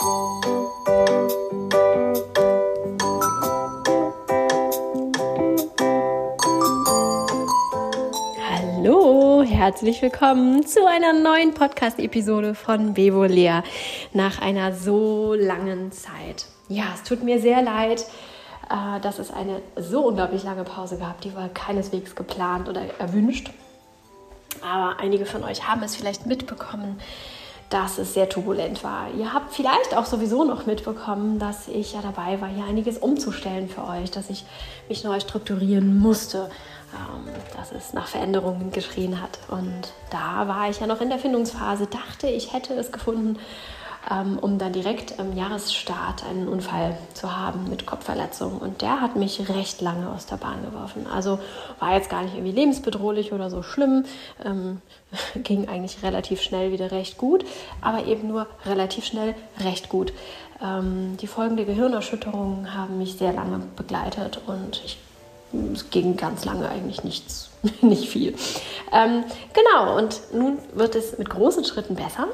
Hallo, herzlich willkommen zu einer neuen Podcast-Episode von Bevo Lea nach einer so langen Zeit. Ja, es tut mir sehr leid, äh, dass es eine so unglaublich lange Pause gab. Die war keineswegs geplant oder erwünscht. Aber einige von euch haben es vielleicht mitbekommen, dass es sehr turbulent war. Ihr habt vielleicht auch sowieso noch mitbekommen, dass ich ja dabei war, hier einiges umzustellen für euch, dass ich mich neu strukturieren musste, ähm, dass es nach Veränderungen geschrien hat. Und da war ich ja noch in der Findungsphase, dachte, ich hätte es gefunden um dann direkt im Jahresstart einen Unfall zu haben mit Kopfverletzung. Und der hat mich recht lange aus der Bahn geworfen. Also war jetzt gar nicht irgendwie lebensbedrohlich oder so schlimm. Ähm, ging eigentlich relativ schnell wieder recht gut, aber eben nur relativ schnell recht gut. Ähm, die Folgen der Gehirnerschütterung haben mich sehr lange begleitet und ich es ging ganz lange eigentlich nichts, nicht viel. Ähm, genau, und nun wird es mit großen Schritten besser.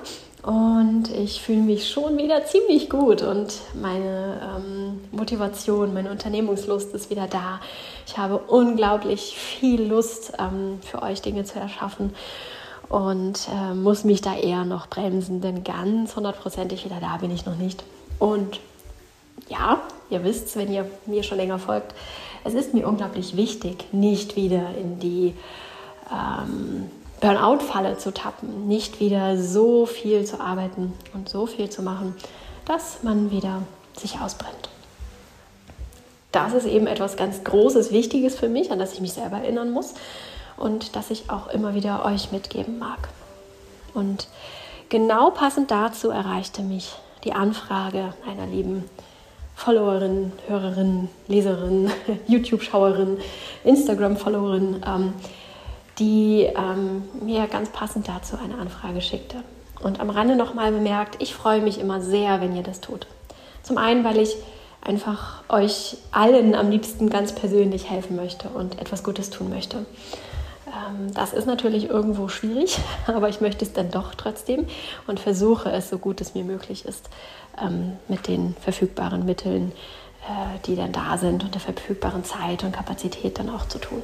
Und ich fühle mich schon wieder ziemlich gut und meine ähm, Motivation, meine Unternehmungslust ist wieder da. Ich habe unglaublich viel Lust, ähm, für euch Dinge zu erschaffen und äh, muss mich da eher noch bremsen, denn ganz hundertprozentig wieder da bin ich noch nicht. Und ja, ihr wisst wenn ihr mir schon länger folgt, es ist mir unglaublich wichtig, nicht wieder in die ähm, Burnout-Falle zu tappen, nicht wieder so viel zu arbeiten und so viel zu machen, dass man wieder sich ausbrennt. Das ist eben etwas ganz Großes, Wichtiges für mich, an das ich mich selber erinnern muss und das ich auch immer wieder euch mitgeben mag. Und genau passend dazu erreichte mich die Anfrage einer lieben Followerin, Hörerin, Leserin, YouTube-Schauerin, Instagram-Followerin. Ähm, die ähm, mir ganz passend dazu eine Anfrage schickte. Und am Rande nochmal bemerkt, ich freue mich immer sehr, wenn ihr das tut. Zum einen, weil ich einfach euch allen am liebsten ganz persönlich helfen möchte und etwas Gutes tun möchte. Ähm, das ist natürlich irgendwo schwierig, aber ich möchte es dann doch trotzdem und versuche es so gut es mir möglich ist, ähm, mit den verfügbaren Mitteln, äh, die dann da sind und der verfügbaren Zeit und Kapazität dann auch zu tun.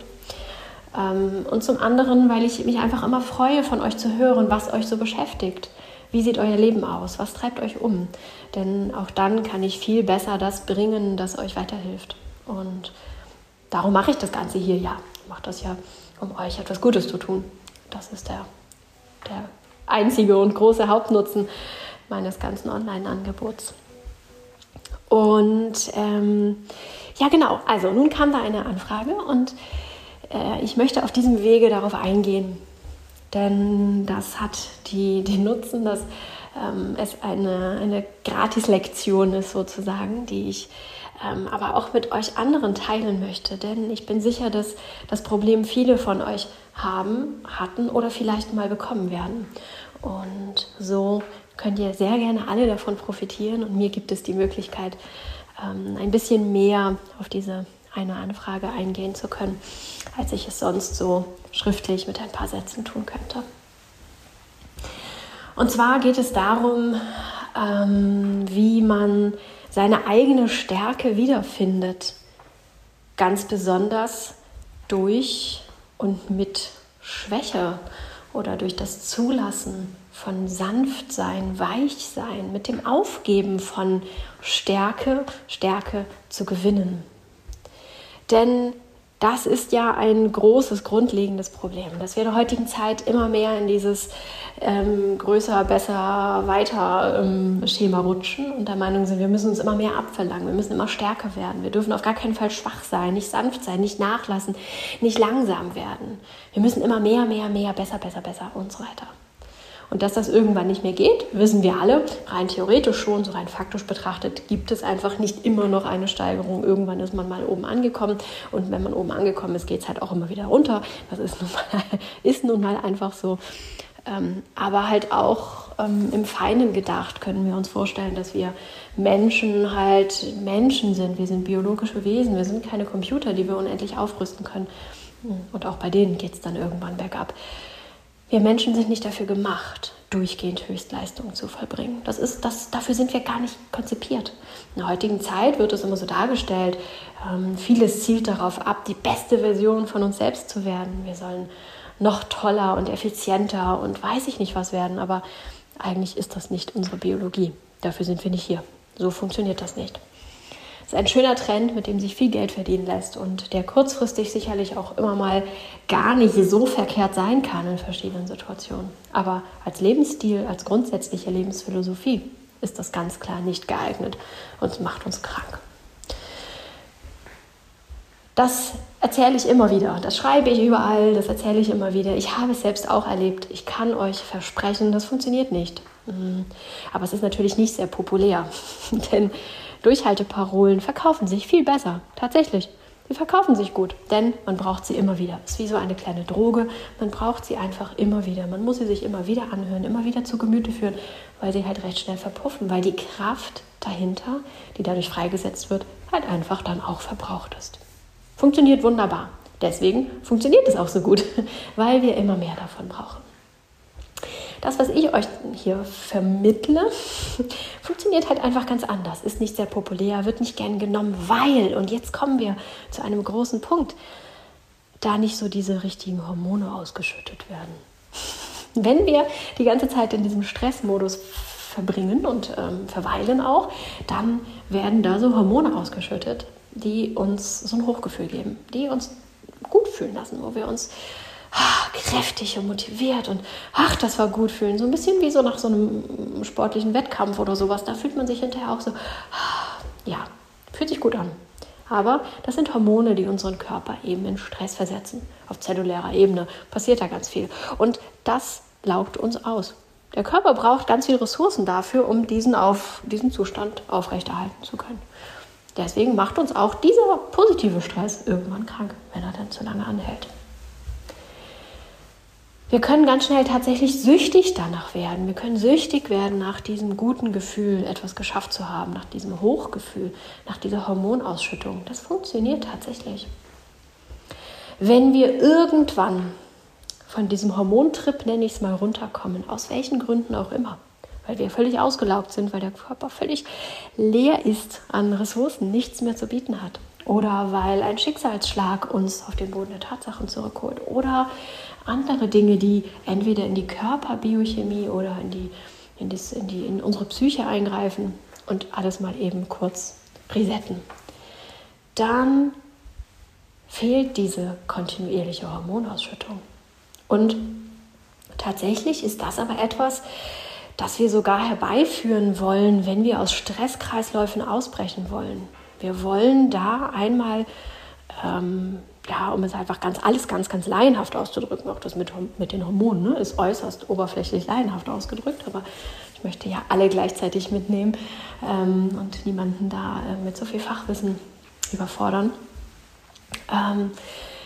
Ähm, und zum anderen, weil ich mich einfach immer freue, von euch zu hören, was euch so beschäftigt. Wie sieht euer Leben aus? Was treibt euch um? Denn auch dann kann ich viel besser das bringen, das euch weiterhilft. Und darum mache ich das Ganze hier ja. Ich mache das ja, um euch etwas Gutes zu tun. Das ist der, der einzige und große Hauptnutzen meines ganzen Online-Angebots. Und ähm, ja, genau. Also nun kam da eine Anfrage und äh, ich möchte auf diesem Wege darauf eingehen, denn das hat die, den Nutzen, dass ähm, es eine, eine Gratis-Lektion ist sozusagen, die ich ähm, aber auch mit euch anderen teilen möchte. Denn ich bin sicher, dass das Problem viele von euch haben, hatten oder vielleicht mal bekommen werden. Und so könnt ihr sehr gerne alle davon profitieren und mir gibt es die Möglichkeit, ähm, ein bisschen mehr auf diese eine Anfrage eingehen zu können, als ich es sonst so schriftlich mit ein paar Sätzen tun könnte. Und zwar geht es darum, ähm, wie man seine eigene Stärke wiederfindet, ganz besonders durch und mit Schwäche oder durch das Zulassen von Sanftsein, Weichsein, mit dem Aufgeben von Stärke, Stärke zu gewinnen. Denn das ist ja ein großes, grundlegendes Problem, dass wir in der heutigen Zeit immer mehr in dieses ähm, größer, besser, weiter ähm, Schema rutschen und der Meinung sind, wir müssen uns immer mehr abverlangen, wir müssen immer stärker werden, wir dürfen auf gar keinen Fall schwach sein, nicht sanft sein, nicht nachlassen, nicht langsam werden. Wir müssen immer mehr, mehr, mehr, besser, besser, besser und so weiter. Und dass das irgendwann nicht mehr geht, wissen wir alle. Rein theoretisch schon, so rein faktisch betrachtet, gibt es einfach nicht immer noch eine Steigerung. Irgendwann ist man mal oben angekommen. Und wenn man oben angekommen ist, geht es halt auch immer wieder runter. Das ist nun mal, ist nun mal einfach so. Ähm, aber halt auch ähm, im Feinen gedacht können wir uns vorstellen, dass wir Menschen halt Menschen sind. Wir sind biologische Wesen. Wir sind keine Computer, die wir unendlich aufrüsten können. Und auch bei denen geht es dann irgendwann bergab. Wir Menschen sind nicht dafür gemacht, durchgehend Höchstleistungen zu vollbringen. Das ist, das, dafür sind wir gar nicht konzipiert. In der heutigen Zeit wird es immer so dargestellt, ähm, vieles zielt darauf ab, die beste Version von uns selbst zu werden. Wir sollen noch toller und effizienter und weiß ich nicht was werden, aber eigentlich ist das nicht unsere Biologie. Dafür sind wir nicht hier. So funktioniert das nicht ist ein schöner Trend, mit dem sich viel Geld verdienen lässt und der kurzfristig sicherlich auch immer mal gar nicht so verkehrt sein kann in verschiedenen Situationen. Aber als Lebensstil, als grundsätzliche Lebensphilosophie ist das ganz klar nicht geeignet und macht uns krank. Das erzähle ich immer wieder, das schreibe ich überall, das erzähle ich immer wieder. Ich habe es selbst auch erlebt. Ich kann euch versprechen, das funktioniert nicht. Mhm. Aber es ist natürlich nicht sehr populär, denn Durchhalteparolen verkaufen sich viel besser. Tatsächlich. Sie verkaufen sich gut, denn man braucht sie immer wieder. Es ist wie so eine kleine Droge. Man braucht sie einfach immer wieder. Man muss sie sich immer wieder anhören, immer wieder zu Gemüte führen, weil sie halt recht schnell verpuffen, weil die Kraft dahinter, die dadurch freigesetzt wird, halt einfach dann auch verbraucht ist. Funktioniert wunderbar. Deswegen funktioniert es auch so gut, weil wir immer mehr davon brauchen. Das, was ich euch hier vermittle, funktioniert halt einfach ganz anders, ist nicht sehr populär, wird nicht gern genommen, weil, und jetzt kommen wir zu einem großen Punkt, da nicht so diese richtigen Hormone ausgeschüttet werden. Wenn wir die ganze Zeit in diesem Stressmodus verbringen und ähm, verweilen auch, dann werden da so Hormone ausgeschüttet, die uns so ein Hochgefühl geben, die uns gut fühlen lassen, wo wir uns kräftig und motiviert und ach, das war gut fühlen. So ein bisschen wie so nach so einem sportlichen Wettkampf oder sowas. Da fühlt man sich hinterher auch so, ja, fühlt sich gut an. Aber das sind Hormone, die unseren Körper eben in Stress versetzen. Auf zellulärer Ebene passiert da ganz viel. Und das laugt uns aus. Der Körper braucht ganz viele Ressourcen dafür, um diesen, auf, diesen Zustand aufrechterhalten zu können. Deswegen macht uns auch dieser positive Stress irgendwann krank, wenn er dann zu lange anhält. Wir können ganz schnell tatsächlich süchtig danach werden. Wir können süchtig werden nach diesem guten Gefühl, etwas geschafft zu haben, nach diesem Hochgefühl, nach dieser Hormonausschüttung. Das funktioniert tatsächlich. Wenn wir irgendwann von diesem Hormontrip, nenne ich es mal, runterkommen, aus welchen Gründen auch immer, weil wir völlig ausgelaugt sind, weil der Körper völlig leer ist an Ressourcen, nichts mehr zu bieten hat. Oder weil ein Schicksalsschlag uns auf den Boden der Tatsachen zurückholt. Oder andere Dinge, die entweder in die Körperbiochemie oder in, die, in, das, in, die, in unsere Psyche eingreifen und alles mal eben kurz resetten. Dann fehlt diese kontinuierliche Hormonausschüttung. Und tatsächlich ist das aber etwas, das wir sogar herbeiführen wollen, wenn wir aus Stresskreisläufen ausbrechen wollen. Wir wollen da einmal ähm, ja, um es einfach ganz alles ganz, ganz laienhaft auszudrücken, auch das mit, mit den Hormonen ne, ist äußerst oberflächlich laienhaft ausgedrückt, aber ich möchte ja alle gleichzeitig mitnehmen ähm, und niemanden da äh, mit so viel Fachwissen überfordern. Ähm,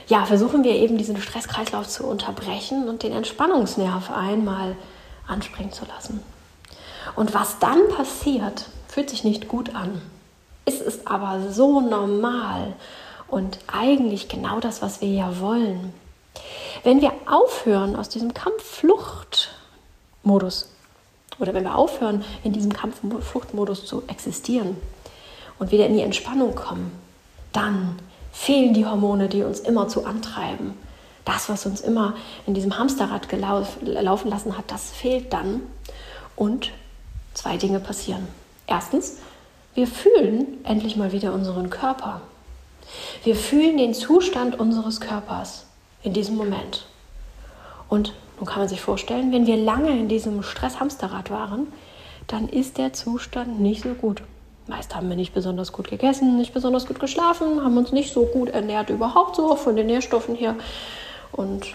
ja, versuchen wir eben diesen Stresskreislauf zu unterbrechen und den Entspannungsnerv einmal anspringen zu lassen. Und was dann passiert, fühlt sich nicht gut an. Es ist aber so normal und eigentlich genau das, was wir ja wollen. Wenn wir aufhören aus diesem Kampffluchtmodus oder wenn wir aufhören, in diesem Kampffluchtmodus zu existieren und wieder in die Entspannung kommen, dann fehlen die Hormone, die uns immer zu antreiben. Das, was uns immer in diesem Hamsterrad laufen lassen hat, das fehlt dann. Und zwei Dinge passieren. Erstens, wir fühlen endlich mal wieder unseren Körper. Wir fühlen den Zustand unseres Körpers in diesem Moment. Und nun kann man sich vorstellen, wenn wir lange in diesem Stress-Hamsterrad waren, dann ist der Zustand nicht so gut. Meist haben wir nicht besonders gut gegessen, nicht besonders gut geschlafen, haben uns nicht so gut ernährt überhaupt so von den Nährstoffen her. Und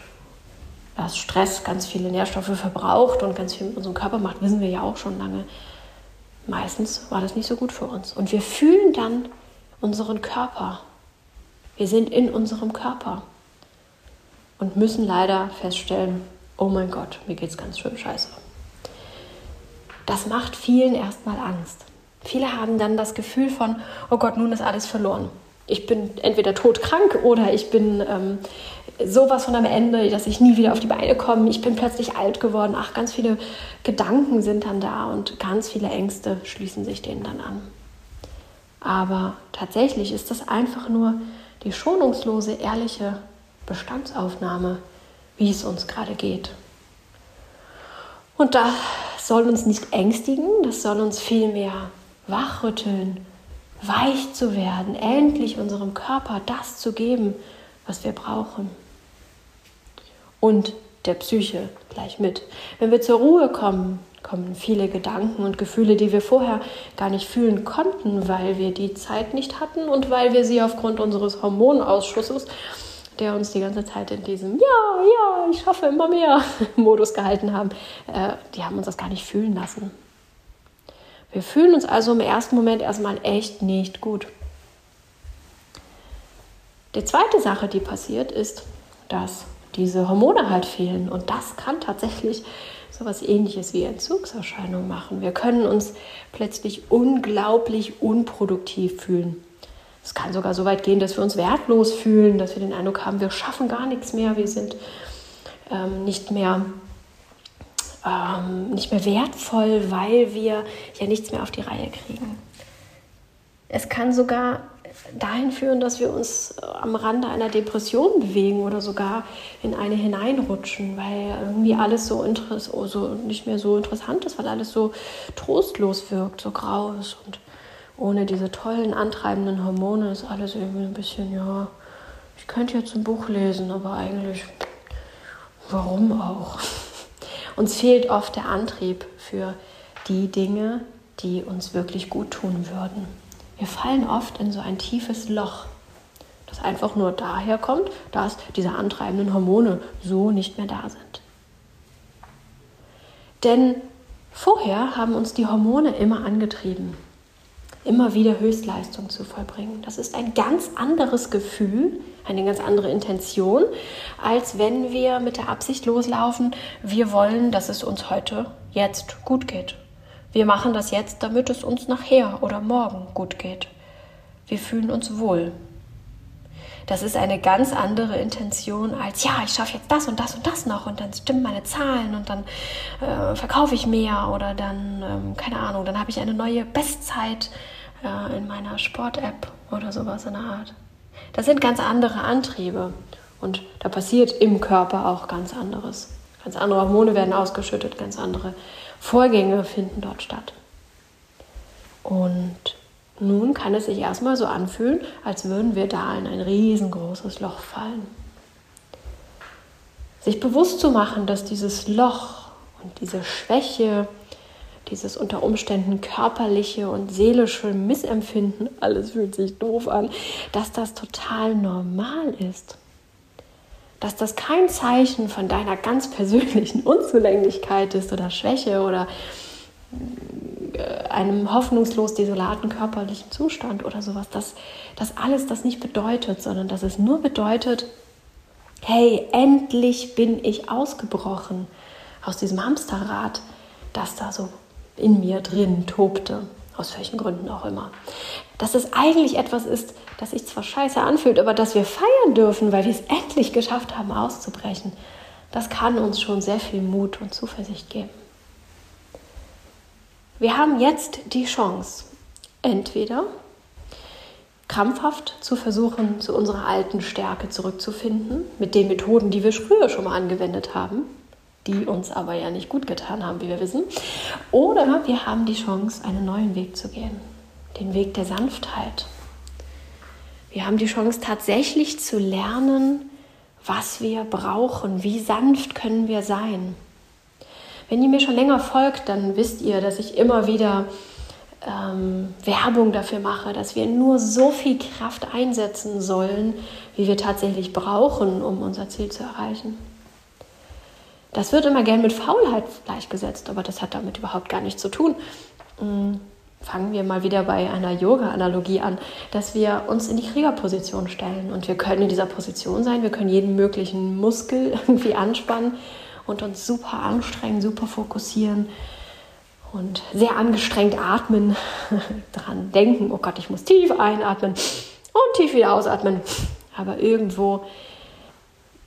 dass Stress ganz viele Nährstoffe verbraucht und ganz viel mit unserem Körper macht, wissen wir ja auch schon lange. Meistens war das nicht so gut für uns. Und wir fühlen dann unseren Körper wir sind in unserem Körper und müssen leider feststellen, oh mein Gott, mir geht es ganz schön scheiße. Das macht vielen erstmal Angst. Viele haben dann das Gefühl von, oh Gott, nun ist alles verloren. ich bin entweder todkrank oder ich bin ähm, sowas von am Ende, dass ich nie wieder auf die Beine komme. Ich bin plötzlich alt geworden. Ach, ganz viele Gedanken sind dann da und ganz viele Ängste schließen sich denen dann an. Aber tatsächlich ist das einfach nur die schonungslose, ehrliche Bestandsaufnahme, wie es uns gerade geht. Und das soll uns nicht ängstigen, das soll uns vielmehr wachrütteln, weich zu werden, endlich unserem Körper das zu geben, was wir brauchen. Und der Psyche gleich mit. Wenn wir zur Ruhe kommen, kommen viele Gedanken und Gefühle, die wir vorher gar nicht fühlen konnten, weil wir die Zeit nicht hatten und weil wir sie aufgrund unseres Hormonausschusses, der uns die ganze Zeit in diesem Ja, ja, ich schaffe immer mehr Modus gehalten haben, äh, die haben uns das gar nicht fühlen lassen. Wir fühlen uns also im ersten Moment erstmal echt nicht gut. Die zweite Sache, die passiert, ist, dass diese Hormone halt fehlen. Und das kann tatsächlich so ähnliches wie Entzugserscheinungen machen. Wir können uns plötzlich unglaublich unproduktiv fühlen. Es kann sogar so weit gehen, dass wir uns wertlos fühlen, dass wir den Eindruck haben, wir schaffen gar nichts mehr, wir sind ähm, nicht mehr ähm, nicht mehr wertvoll, weil wir ja nichts mehr auf die Reihe kriegen. Es kann sogar dahin führen, dass wir uns äh, am Rande einer Depression bewegen oder sogar in eine hineinrutschen, weil irgendwie alles so, so nicht mehr so interessant ist, weil alles so trostlos wirkt, so grau ist und ohne diese tollen antreibenden Hormone ist alles irgendwie ein bisschen, ja, ich könnte jetzt ein Buch lesen, aber eigentlich, warum auch? Uns fehlt oft der Antrieb für die Dinge, die uns wirklich gut tun würden. Wir fallen oft in so ein tiefes Loch, das einfach nur daher kommt, dass diese antreibenden Hormone so nicht mehr da sind. Denn vorher haben uns die Hormone immer angetrieben, immer wieder Höchstleistung zu vollbringen. Das ist ein ganz anderes Gefühl, eine ganz andere Intention, als wenn wir mit der Absicht loslaufen, wir wollen, dass es uns heute, jetzt gut geht. Wir machen das jetzt, damit es uns nachher oder morgen gut geht. Wir fühlen uns wohl. Das ist eine ganz andere Intention als, ja, ich schaffe jetzt das und das und das noch und dann stimmen meine Zahlen und dann äh, verkaufe ich mehr oder dann, ähm, keine Ahnung, dann habe ich eine neue Bestzeit äh, in meiner Sport-App oder sowas in der Art. Das sind ganz andere Antriebe und da passiert im Körper auch ganz anderes. Ganz andere Hormone werden ausgeschüttet, ganz andere Vorgänge finden dort statt. Und nun kann es sich erstmal so anfühlen, als würden wir da in ein riesengroßes Loch fallen. Sich bewusst zu machen, dass dieses Loch und diese Schwäche, dieses unter Umständen körperliche und seelische Missempfinden, alles fühlt sich doof an, dass das total normal ist. Dass das kein Zeichen von deiner ganz persönlichen Unzulänglichkeit ist oder Schwäche oder äh, einem hoffnungslos desolaten körperlichen Zustand oder sowas, dass das alles das nicht bedeutet, sondern dass es nur bedeutet, hey, endlich bin ich ausgebrochen aus diesem Hamsterrad, das da so in mir drin tobte, aus welchen Gründen auch immer. Dass es eigentlich etwas ist, das sich zwar scheiße anfühlt, aber dass wir feiern dürfen, weil wir es endlich geschafft haben, auszubrechen, das kann uns schon sehr viel Mut und Zuversicht geben. Wir haben jetzt die Chance, entweder krampfhaft zu versuchen, zu unserer alten Stärke zurückzufinden, mit den Methoden, die wir früher schon mal angewendet haben, die uns aber ja nicht gut getan haben, wie wir wissen. Oder wir haben die Chance, einen neuen Weg zu gehen, den Weg der Sanftheit. Wir haben die Chance tatsächlich zu lernen, was wir brauchen, wie sanft können wir sein. Wenn ihr mir schon länger folgt, dann wisst ihr, dass ich immer wieder ähm, Werbung dafür mache, dass wir nur so viel Kraft einsetzen sollen, wie wir tatsächlich brauchen, um unser Ziel zu erreichen. Das wird immer gern mit Faulheit gleichgesetzt, aber das hat damit überhaupt gar nichts zu tun. Hm, fangen wir mal wieder bei einer Yoga-Analogie an, dass wir uns in die Kriegerposition stellen und wir können in dieser Position sein, wir können jeden möglichen Muskel irgendwie anspannen und uns super anstrengen, super fokussieren und sehr angestrengt atmen, dran denken, oh Gott, ich muss tief einatmen und tief wieder ausatmen. Aber irgendwo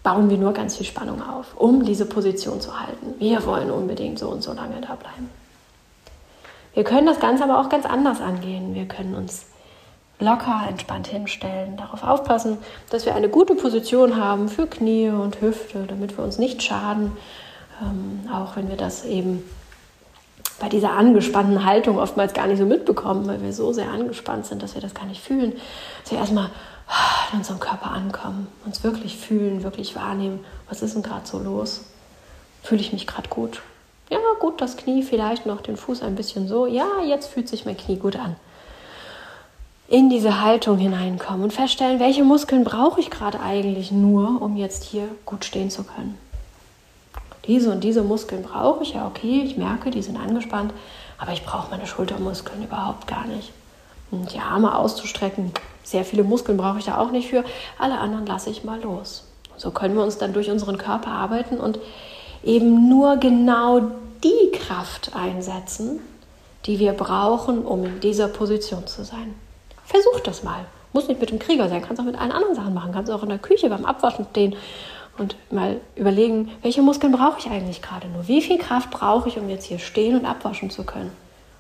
bauen wir nur ganz viel Spannung auf, um diese Position zu halten. Wir wollen unbedingt so und so lange da bleiben. Wir können das Ganze aber auch ganz anders angehen. Wir können uns locker, entspannt hinstellen, darauf aufpassen, dass wir eine gute Position haben für Knie und Hüfte, damit wir uns nicht schaden, ähm, auch wenn wir das eben bei dieser angespannten Haltung oftmals gar nicht so mitbekommen, weil wir so sehr angespannt sind, dass wir das gar nicht fühlen. Dass wir erstmal in unserem Körper ankommen, uns wirklich fühlen, wirklich wahrnehmen, was ist denn gerade so los? Fühle ich mich gerade gut? Ja, gut, das Knie vielleicht noch, den Fuß ein bisschen so. Ja, jetzt fühlt sich mein Knie gut an. In diese Haltung hineinkommen und feststellen, welche Muskeln brauche ich gerade eigentlich nur, um jetzt hier gut stehen zu können. Diese und diese Muskeln brauche ich, ja, okay, ich merke, die sind angespannt, aber ich brauche meine Schultermuskeln überhaupt gar nicht. Und die Arme auszustrecken, sehr viele Muskeln brauche ich da auch nicht für. Alle anderen lasse ich mal los. So können wir uns dann durch unseren Körper arbeiten und eben nur genau die Kraft einsetzen, die wir brauchen, um in dieser Position zu sein. Versuch das mal. Muss nicht mit dem Krieger sein, kannst auch mit allen anderen Sachen machen. Kannst auch in der Küche beim Abwaschen stehen und mal überlegen, welche Muskeln brauche ich eigentlich gerade nur? Wie viel Kraft brauche ich, um jetzt hier stehen und abwaschen zu können?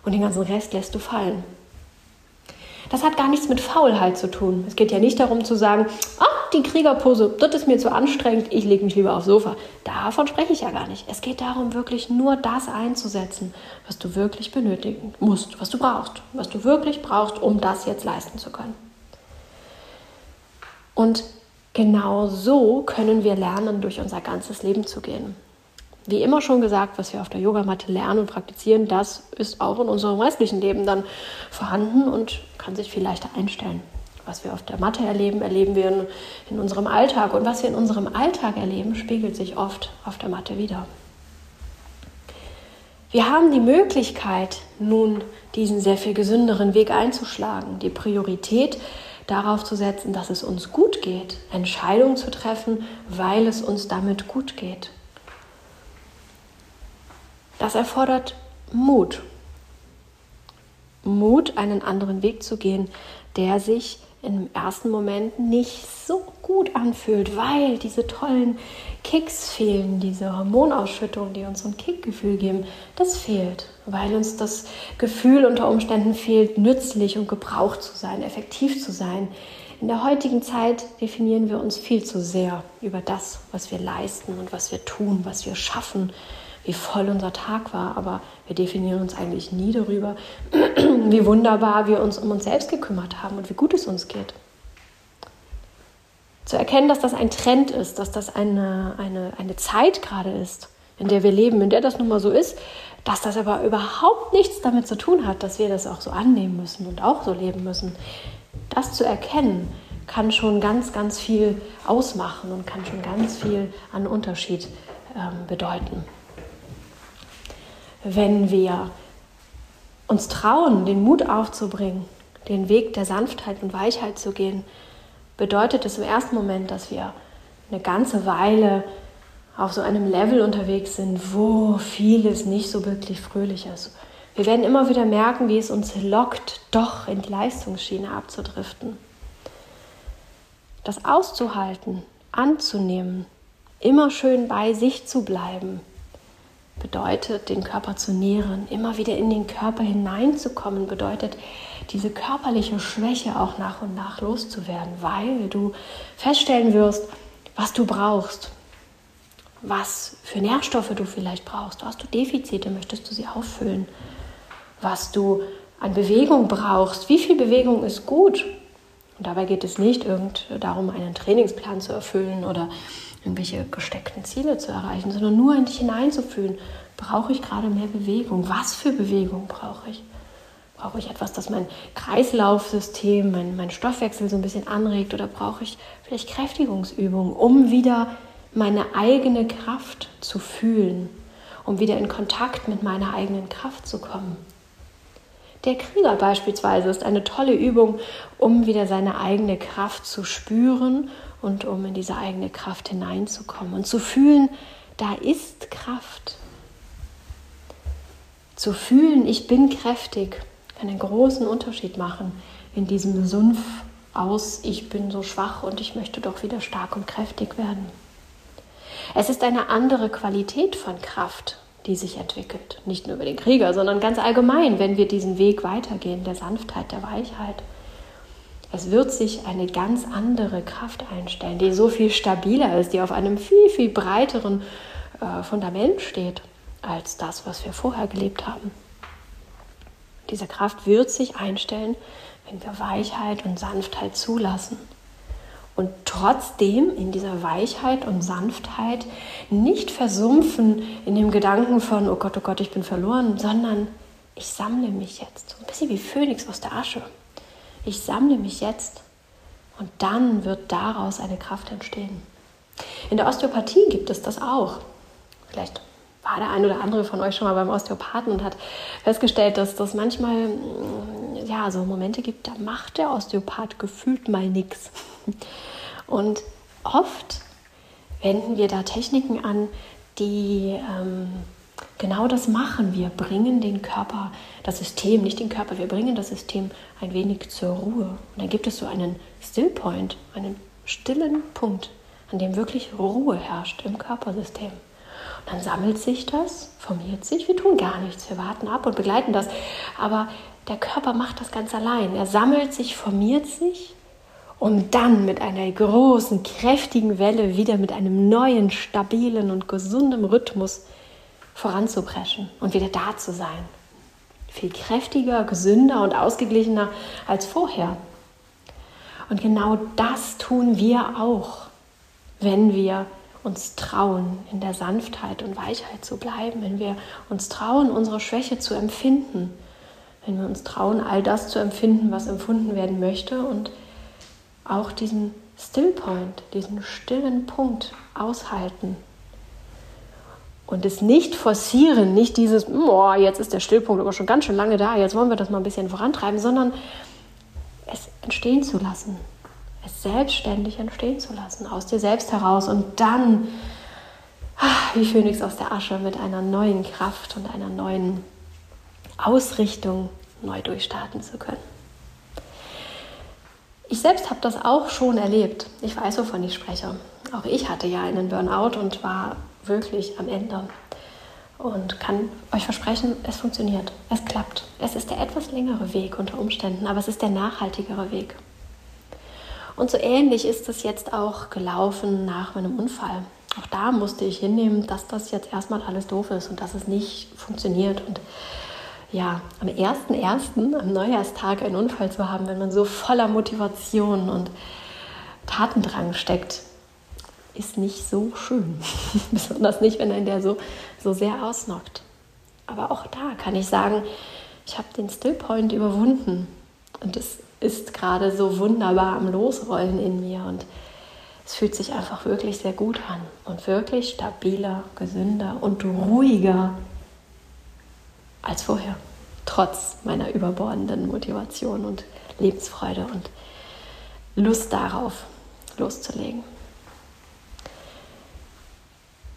Und den ganzen Rest lässt du fallen. Das hat gar nichts mit Faulheit zu tun. Es geht ja nicht darum zu sagen, ah, die Kriegerpose, das ist mir zu anstrengend, ich lege mich lieber aufs Sofa. Davon spreche ich ja gar nicht. Es geht darum, wirklich nur das einzusetzen, was du wirklich benötigen musst, was du brauchst, was du wirklich brauchst, um das jetzt leisten zu können. Und genau so können wir lernen, durch unser ganzes Leben zu gehen. Wie immer schon gesagt, was wir auf der Yogamatte lernen und praktizieren, das ist auch in unserem restlichen Leben dann vorhanden und kann sich viel leichter einstellen. Was wir auf der Matte erleben, erleben wir in, in unserem Alltag. Und was wir in unserem Alltag erleben, spiegelt sich oft auf der Matte wieder. Wir haben die Möglichkeit, nun diesen sehr viel gesünderen Weg einzuschlagen, die Priorität darauf zu setzen, dass es uns gut geht, Entscheidungen zu treffen, weil es uns damit gut geht. Das erfordert Mut. Mut, einen anderen Weg zu gehen, der sich im ersten Moment nicht so gut anfühlt, weil diese tollen Kicks fehlen, diese Hormonausschüttung, die uns so ein Kickgefühl geben, das fehlt, weil uns das Gefühl unter Umständen fehlt, nützlich und gebraucht zu sein, effektiv zu sein. In der heutigen Zeit definieren wir uns viel zu sehr über das, was wir leisten und was wir tun, was wir schaffen, wie voll unser Tag war, aber wir definieren uns eigentlich nie darüber, wie wunderbar wir uns um uns selbst gekümmert haben und wie gut es uns geht. Zu erkennen, dass das ein Trend ist, dass das eine, eine, eine Zeit gerade ist, in der wir leben, in der das nun mal so ist, dass das aber überhaupt nichts damit zu tun hat, dass wir das auch so annehmen müssen und auch so leben müssen. Das zu erkennen, kann schon ganz, ganz viel ausmachen und kann schon ganz viel an Unterschied ähm, bedeuten wenn wir uns trauen, den Mut aufzubringen, den Weg der Sanftheit und Weichheit zu gehen, bedeutet es im ersten Moment, dass wir eine ganze Weile auf so einem Level unterwegs sind, wo vieles nicht so wirklich fröhlich ist. Wir werden immer wieder merken, wie es uns lockt, doch in die Leistungsschiene abzudriften. Das auszuhalten, anzunehmen, immer schön bei sich zu bleiben, bedeutet, den Körper zu nähren, immer wieder in den Körper hineinzukommen, bedeutet, diese körperliche Schwäche auch nach und nach loszuwerden, weil du feststellen wirst, was du brauchst, was für Nährstoffe du vielleicht brauchst. Hast du Defizite, möchtest du sie auffüllen? Was du an Bewegung brauchst, wie viel Bewegung ist gut? Und dabei geht es nicht irgend darum, einen Trainingsplan zu erfüllen oder irgendwelche gesteckten Ziele zu erreichen, sondern nur in dich hineinzufühlen. Brauche ich gerade mehr Bewegung? Was für Bewegung brauche ich? Brauche ich etwas, das mein Kreislaufsystem, mein, mein Stoffwechsel so ein bisschen anregt? Oder brauche ich vielleicht Kräftigungsübungen, um wieder meine eigene Kraft zu fühlen, um wieder in Kontakt mit meiner eigenen Kraft zu kommen? Der Krieger beispielsweise ist eine tolle Übung, um wieder seine eigene Kraft zu spüren und um in diese eigene Kraft hineinzukommen und zu fühlen, da ist Kraft. Zu fühlen, ich bin kräftig, kann einen großen Unterschied machen in diesem Sumpf aus, ich bin so schwach und ich möchte doch wieder stark und kräftig werden. Es ist eine andere Qualität von Kraft, die sich entwickelt. Nicht nur über den Krieger, sondern ganz allgemein, wenn wir diesen Weg weitergehen, der Sanftheit, der Weichheit. Es wird sich eine ganz andere Kraft einstellen, die so viel stabiler ist, die auf einem viel, viel breiteren äh, Fundament steht als das, was wir vorher gelebt haben. Diese Kraft wird sich einstellen, wenn wir Weichheit und Sanftheit zulassen und trotzdem in dieser Weichheit und Sanftheit nicht versumpfen in dem Gedanken von, oh Gott, oh Gott, ich bin verloren, sondern ich sammle mich jetzt. Ein bisschen wie Phönix aus der Asche. Ich sammle mich jetzt und dann wird daraus eine Kraft entstehen. In der Osteopathie gibt es das auch. Vielleicht war der ein oder andere von euch schon mal beim Osteopathen und hat festgestellt, dass das manchmal ja so Momente gibt, da macht der Osteopath gefühlt mal nichts. Und oft wenden wir da Techniken an, die ähm, genau das machen. Wir bringen den Körper, das System, nicht den Körper, wir bringen das System ein wenig zur Ruhe. Und dann gibt es so einen Stillpoint, einen stillen Punkt, an dem wirklich Ruhe herrscht im Körpersystem. Und dann sammelt sich das, formiert sich, wir tun gar nichts, wir warten ab und begleiten das. Aber der Körper macht das ganz allein. Er sammelt sich, formiert sich um dann mit einer großen, kräftigen Welle wieder mit einem neuen, stabilen und gesunden Rhythmus voranzupreschen und wieder da zu sein. Viel kräftiger, gesünder und ausgeglichener als vorher. Und genau das tun wir auch, wenn wir uns trauen, in der Sanftheit und Weichheit zu bleiben, wenn wir uns trauen, unsere Schwäche zu empfinden, wenn wir uns trauen, all das zu empfinden, was empfunden werden möchte und auch diesen Stillpoint, diesen stillen Punkt aushalten. Und es nicht forcieren, nicht dieses, oh, jetzt ist der Stillpunkt aber schon ganz schön lange da, jetzt wollen wir das mal ein bisschen vorantreiben, sondern es entstehen zu lassen, es selbstständig entstehen zu lassen, aus dir selbst heraus und dann ach, wie Phönix aus der Asche mit einer neuen Kraft und einer neuen Ausrichtung neu durchstarten zu können. Ich selbst habe das auch schon erlebt. Ich weiß, wovon ich spreche. Auch ich hatte ja einen Burnout und war wirklich am Ende. Und kann euch versprechen, es funktioniert. Es klappt. Es ist der etwas längere Weg unter Umständen, aber es ist der nachhaltigere Weg. Und so ähnlich ist es jetzt auch gelaufen nach meinem Unfall. Auch da musste ich hinnehmen, dass das jetzt erstmal alles doof ist und dass es nicht funktioniert. Und ja, am 1.1., am Neujahrstag, einen Unfall zu haben, wenn man so voller Motivation und Tatendrang steckt, ist nicht so schön. Besonders nicht, wenn ein der so, so sehr ausnockt. Aber auch da kann ich sagen, ich habe den Stillpoint überwunden. Und es ist gerade so wunderbar am Losrollen in mir. Und es fühlt sich einfach wirklich sehr gut an. Und wirklich stabiler, gesünder und ruhiger als vorher, trotz meiner überbordenden Motivation und Lebensfreude und Lust darauf loszulegen.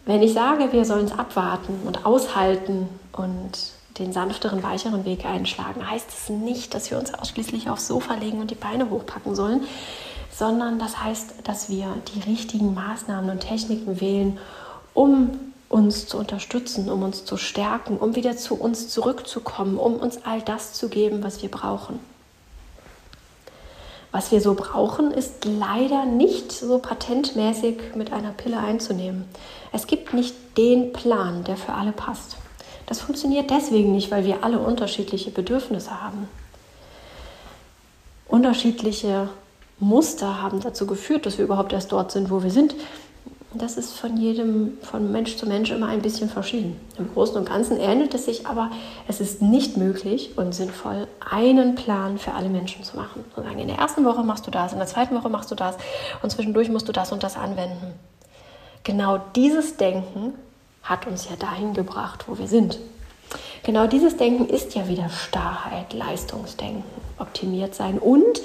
Wenn ich sage, wir sollen es abwarten und aushalten und den sanfteren, weicheren Weg einschlagen, heißt es nicht, dass wir uns ausschließlich aufs Sofa legen und die Beine hochpacken sollen, sondern das heißt, dass wir die richtigen Maßnahmen und Techniken wählen, um uns zu unterstützen, um uns zu stärken, um wieder zu uns zurückzukommen, um uns all das zu geben, was wir brauchen. Was wir so brauchen, ist leider nicht so patentmäßig mit einer Pille einzunehmen. Es gibt nicht den Plan, der für alle passt. Das funktioniert deswegen nicht, weil wir alle unterschiedliche Bedürfnisse haben. Unterschiedliche Muster haben dazu geführt, dass wir überhaupt erst dort sind, wo wir sind das ist von jedem, von Mensch zu Mensch immer ein bisschen verschieden. Im Großen und Ganzen ähnelt es sich, aber es ist nicht möglich und sinnvoll, einen Plan für alle Menschen zu machen. Und sagen, in der ersten Woche machst du das, in der zweiten Woche machst du das und zwischendurch musst du das und das anwenden. Genau dieses Denken hat uns ja dahin gebracht, wo wir sind. Genau dieses Denken ist ja wieder Starrheit, Leistungsdenken, optimiert sein und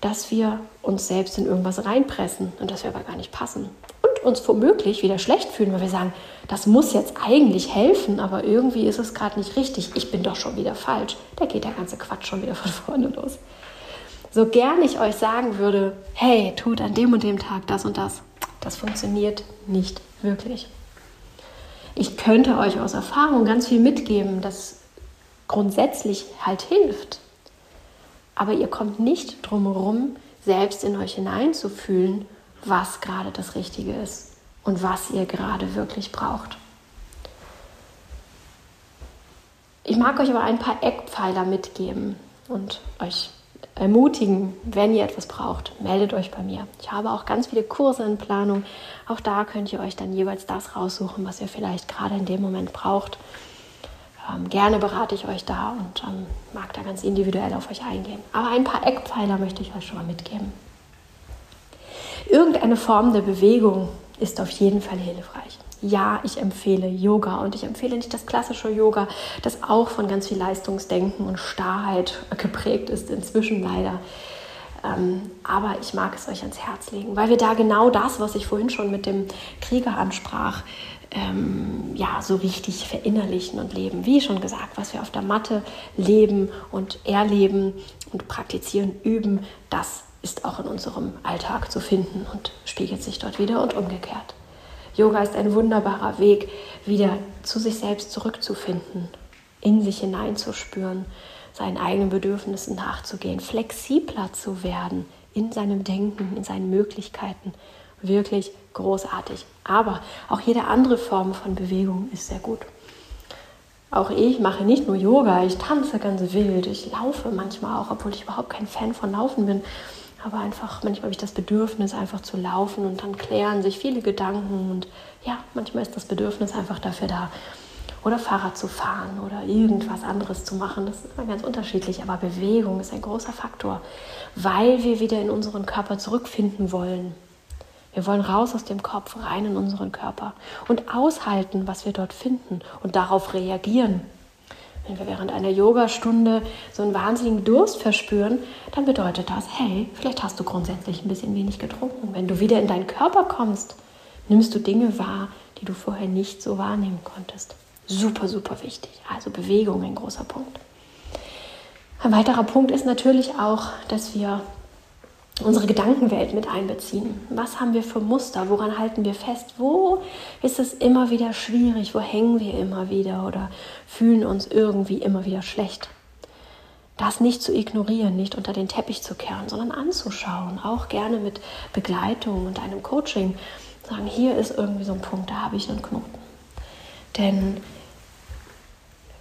dass wir uns selbst in irgendwas reinpressen und dass wir aber gar nicht passen uns womöglich wieder schlecht fühlen, weil wir sagen, das muss jetzt eigentlich helfen, aber irgendwie ist es gerade nicht richtig. Ich bin doch schon wieder falsch. Da geht der ganze Quatsch schon wieder von vorne los. so gern ich euch sagen würde, hey, tut an dem und dem Tag das und das, das funktioniert nicht wirklich. Ich könnte euch aus Erfahrung ganz viel mitgeben, das grundsätzlich halt hilft. Aber ihr kommt nicht drum herum, selbst in euch hineinzufühlen, was gerade das Richtige ist und was ihr gerade wirklich braucht. Ich mag euch aber ein paar Eckpfeiler mitgeben und euch ermutigen, wenn ihr etwas braucht, meldet euch bei mir. Ich habe auch ganz viele Kurse in Planung. Auch da könnt ihr euch dann jeweils das raussuchen, was ihr vielleicht gerade in dem Moment braucht. Ähm, gerne berate ich euch da und ähm, mag da ganz individuell auf euch eingehen. Aber ein paar Eckpfeiler möchte ich euch schon mal mitgeben. Irgendeine Form der Bewegung ist auf jeden Fall hilfreich. Ja, ich empfehle Yoga und ich empfehle nicht das klassische Yoga, das auch von ganz viel Leistungsdenken und Starrheit geprägt ist, inzwischen leider. Ähm, aber ich mag es euch ans Herz legen, weil wir da genau das, was ich vorhin schon mit dem Krieger ansprach, ähm, ja, so richtig verinnerlichen und leben. Wie schon gesagt, was wir auf der Matte leben und erleben und praktizieren, üben, das ist auch in unserem Alltag zu finden und spiegelt sich dort wieder und umgekehrt. Yoga ist ein wunderbarer Weg, wieder zu sich selbst zurückzufinden, in sich hineinzuspüren, seinen eigenen Bedürfnissen nachzugehen, flexibler zu werden in seinem Denken, in seinen Möglichkeiten. Wirklich großartig. Aber auch jede andere Form von Bewegung ist sehr gut. Auch ich mache nicht nur Yoga, ich tanze ganz wild, ich laufe manchmal auch, obwohl ich überhaupt kein Fan von Laufen bin. Aber einfach, manchmal habe ich das Bedürfnis, einfach zu laufen und dann klären sich viele Gedanken. Und ja, manchmal ist das Bedürfnis einfach dafür da. Oder Fahrrad zu fahren oder irgendwas anderes zu machen. Das ist immer ganz unterschiedlich. Aber Bewegung ist ein großer Faktor, weil wir wieder in unseren Körper zurückfinden wollen. Wir wollen raus aus dem Kopf, rein in unseren Körper und aushalten, was wir dort finden und darauf reagieren. Wenn wir während einer Yogastunde so einen wahnsinnigen Durst verspüren, dann bedeutet das, hey, vielleicht hast du grundsätzlich ein bisschen wenig getrunken. Wenn du wieder in deinen Körper kommst, nimmst du Dinge wahr, die du vorher nicht so wahrnehmen konntest. Super, super wichtig. Also Bewegung ein großer Punkt. Ein weiterer Punkt ist natürlich auch, dass wir unsere Gedankenwelt mit einbeziehen. Was haben wir für Muster? Woran halten wir fest? Wo ist es immer wieder schwierig? Wo hängen wir immer wieder oder fühlen uns irgendwie immer wieder schlecht? Das nicht zu ignorieren, nicht unter den Teppich zu kehren, sondern anzuschauen, auch gerne mit Begleitung und einem Coaching. Sagen, hier ist irgendwie so ein Punkt, da habe ich einen Knoten. Denn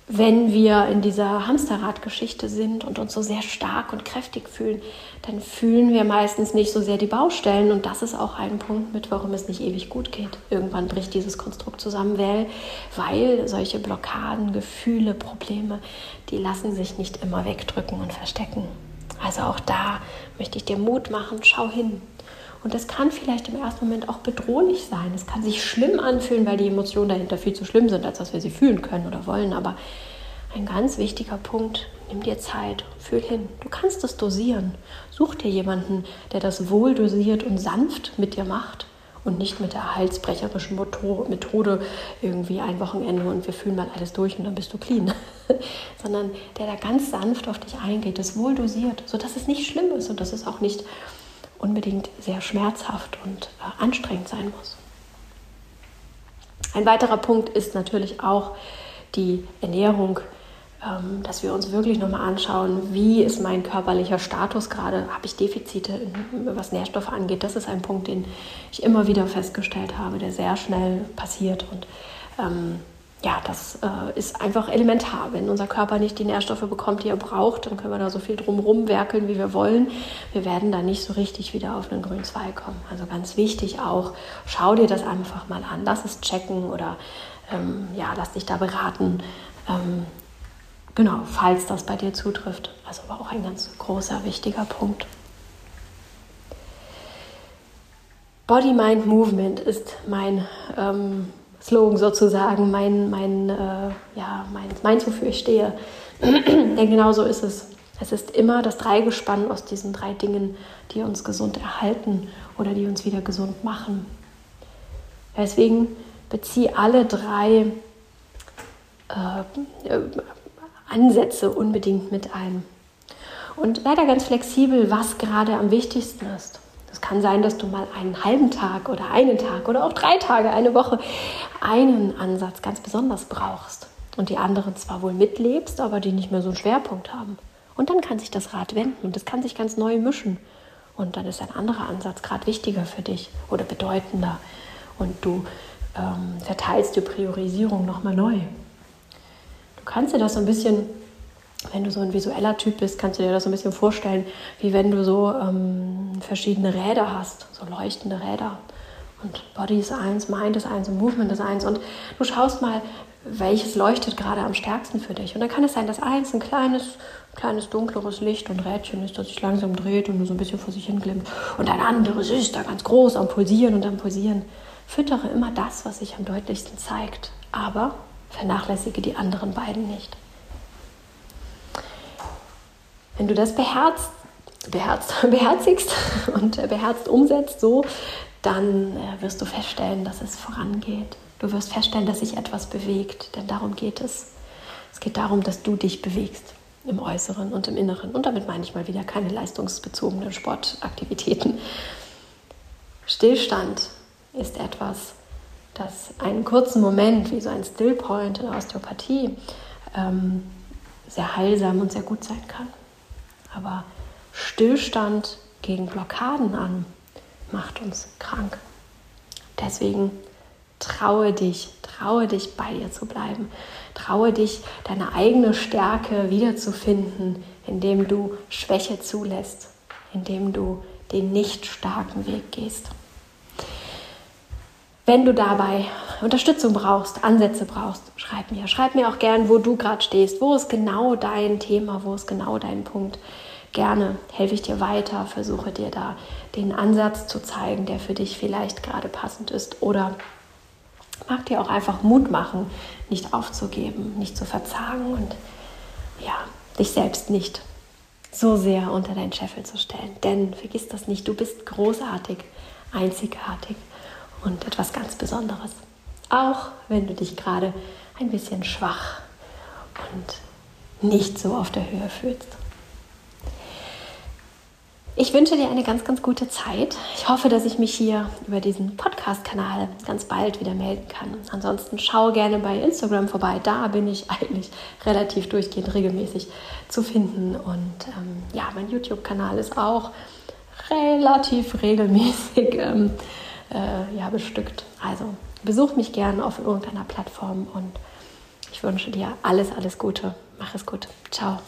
wenn wir in dieser Hamsterradgeschichte sind und uns so sehr stark und kräftig fühlen, dann fühlen wir meistens nicht so sehr die Baustellen. Und das ist auch ein Punkt mit, warum es nicht ewig gut geht. Irgendwann bricht dieses Konstrukt zusammen, weil, weil solche Blockaden, Gefühle, Probleme, die lassen sich nicht immer wegdrücken und verstecken. Also auch da möchte ich dir Mut machen, schau hin. Und das kann vielleicht im ersten Moment auch bedrohlich sein. Es kann sich schlimm anfühlen, weil die Emotionen dahinter viel zu schlimm sind, als dass wir sie fühlen können oder wollen. Aber ein ganz wichtiger Punkt, nimm dir Zeit, fühl hin. Du kannst es dosieren. Such dir jemanden, der das wohl dosiert und sanft mit dir macht und nicht mit der halsbrecherischen Methode irgendwie ein Wochenende und wir fühlen mal alles durch und dann bist du clean, sondern der da ganz sanft auf dich eingeht, das wohl dosiert, sodass es nicht schlimm ist und dass es auch nicht unbedingt sehr schmerzhaft und äh, anstrengend sein muss. Ein weiterer Punkt ist natürlich auch die Ernährung, ähm, dass wir uns wirklich nochmal anschauen, wie ist mein körperlicher Status gerade, habe ich Defizite, was Nährstoffe angeht. Das ist ein Punkt, den ich immer wieder festgestellt habe, der sehr schnell passiert und ähm, ja, das äh, ist einfach elementar. Wenn unser Körper nicht die Nährstoffe bekommt, die er braucht, dann können wir da so viel drumherum werkeln, wie wir wollen. Wir werden da nicht so richtig wieder auf einen grünen Zweig kommen. Also ganz wichtig auch, schau dir das einfach mal an. Lass es checken oder ähm, ja, lass dich da beraten. Ähm, genau, falls das bei dir zutrifft. Also war auch ein ganz großer, wichtiger Punkt. Body, Mind, Movement ist mein ähm, Slogan sozusagen, mein, mein, äh, ja, mein, meins, wofür ich stehe. Denn genau so ist es. Es ist immer das Dreigespann aus diesen drei Dingen, die uns gesund erhalten oder die uns wieder gesund machen. Deswegen beziehe alle drei äh, Ansätze unbedingt mit ein. Und leider ganz flexibel, was gerade am wichtigsten ist. Es kann sein, dass du mal einen halben Tag oder einen Tag oder auch drei Tage, eine Woche einen Ansatz ganz besonders brauchst und die anderen zwar wohl mitlebst, aber die nicht mehr so einen Schwerpunkt haben. Und dann kann sich das Rad wenden und es kann sich ganz neu mischen. Und dann ist ein anderer Ansatz gerade wichtiger für dich oder bedeutender. Und du ähm, verteilst die Priorisierung nochmal neu. Du kannst dir das so ein bisschen, wenn du so ein visueller Typ bist, kannst du dir das so ein bisschen vorstellen, wie wenn du so ähm, verschiedene Räder hast, so leuchtende Räder. Und Body ist eins, Mind ist eins und Movement ist eins. Und du schaust mal, welches leuchtet gerade am stärksten für dich. Und dann kann es sein, dass eins ein kleines, kleines dunkleres Licht und Rädchen ist, das sich langsam dreht und nur so ein bisschen vor sich hin glimmt. Und ein anderes ist da ganz groß am Pulsieren und am Pulsieren. Füttere immer das, was sich am deutlichsten zeigt, aber vernachlässige die anderen beiden nicht. Wenn du das beherzt, beherzt, beherzigst und beherzt umsetzt so, dann äh, wirst du feststellen, dass es vorangeht. Du wirst feststellen, dass sich etwas bewegt, denn darum geht es. Es geht darum, dass du dich bewegst im Äußeren und im Inneren. Und damit meine ich mal wieder keine leistungsbezogenen Sportaktivitäten. Stillstand ist etwas, das einen kurzen Moment, wie so ein Stillpoint in der Osteopathie, ähm, sehr heilsam und sehr gut sein kann. Aber Stillstand gegen Blockaden an macht uns krank. Deswegen traue dich, traue dich bei dir zu bleiben. Traue dich, deine eigene Stärke wiederzufinden, indem du Schwäche zulässt, indem du den nicht starken Weg gehst. Wenn du dabei Unterstützung brauchst, Ansätze brauchst, schreib mir. Schreib mir auch gern, wo du gerade stehst. Wo ist genau dein Thema? Wo ist genau dein Punkt? Gerne helfe ich dir weiter, versuche dir da den Ansatz zu zeigen, der für dich vielleicht gerade passend ist. Oder mag dir auch einfach Mut machen, nicht aufzugeben, nicht zu verzagen und ja, dich selbst nicht so sehr unter deinen Scheffel zu stellen. Denn vergiss das nicht, du bist großartig, einzigartig und etwas ganz Besonderes. Auch wenn du dich gerade ein bisschen schwach und nicht so auf der Höhe fühlst. Ich wünsche dir eine ganz, ganz gute Zeit. Ich hoffe, dass ich mich hier über diesen Podcast-Kanal ganz bald wieder melden kann. Ansonsten schau gerne bei Instagram vorbei. Da bin ich eigentlich relativ durchgehend regelmäßig zu finden. Und ähm, ja, mein YouTube-Kanal ist auch relativ regelmäßig ähm, äh, ja, bestückt. Also besuch mich gerne auf irgendeiner Plattform und ich wünsche dir alles, alles Gute. Mach es gut. Ciao.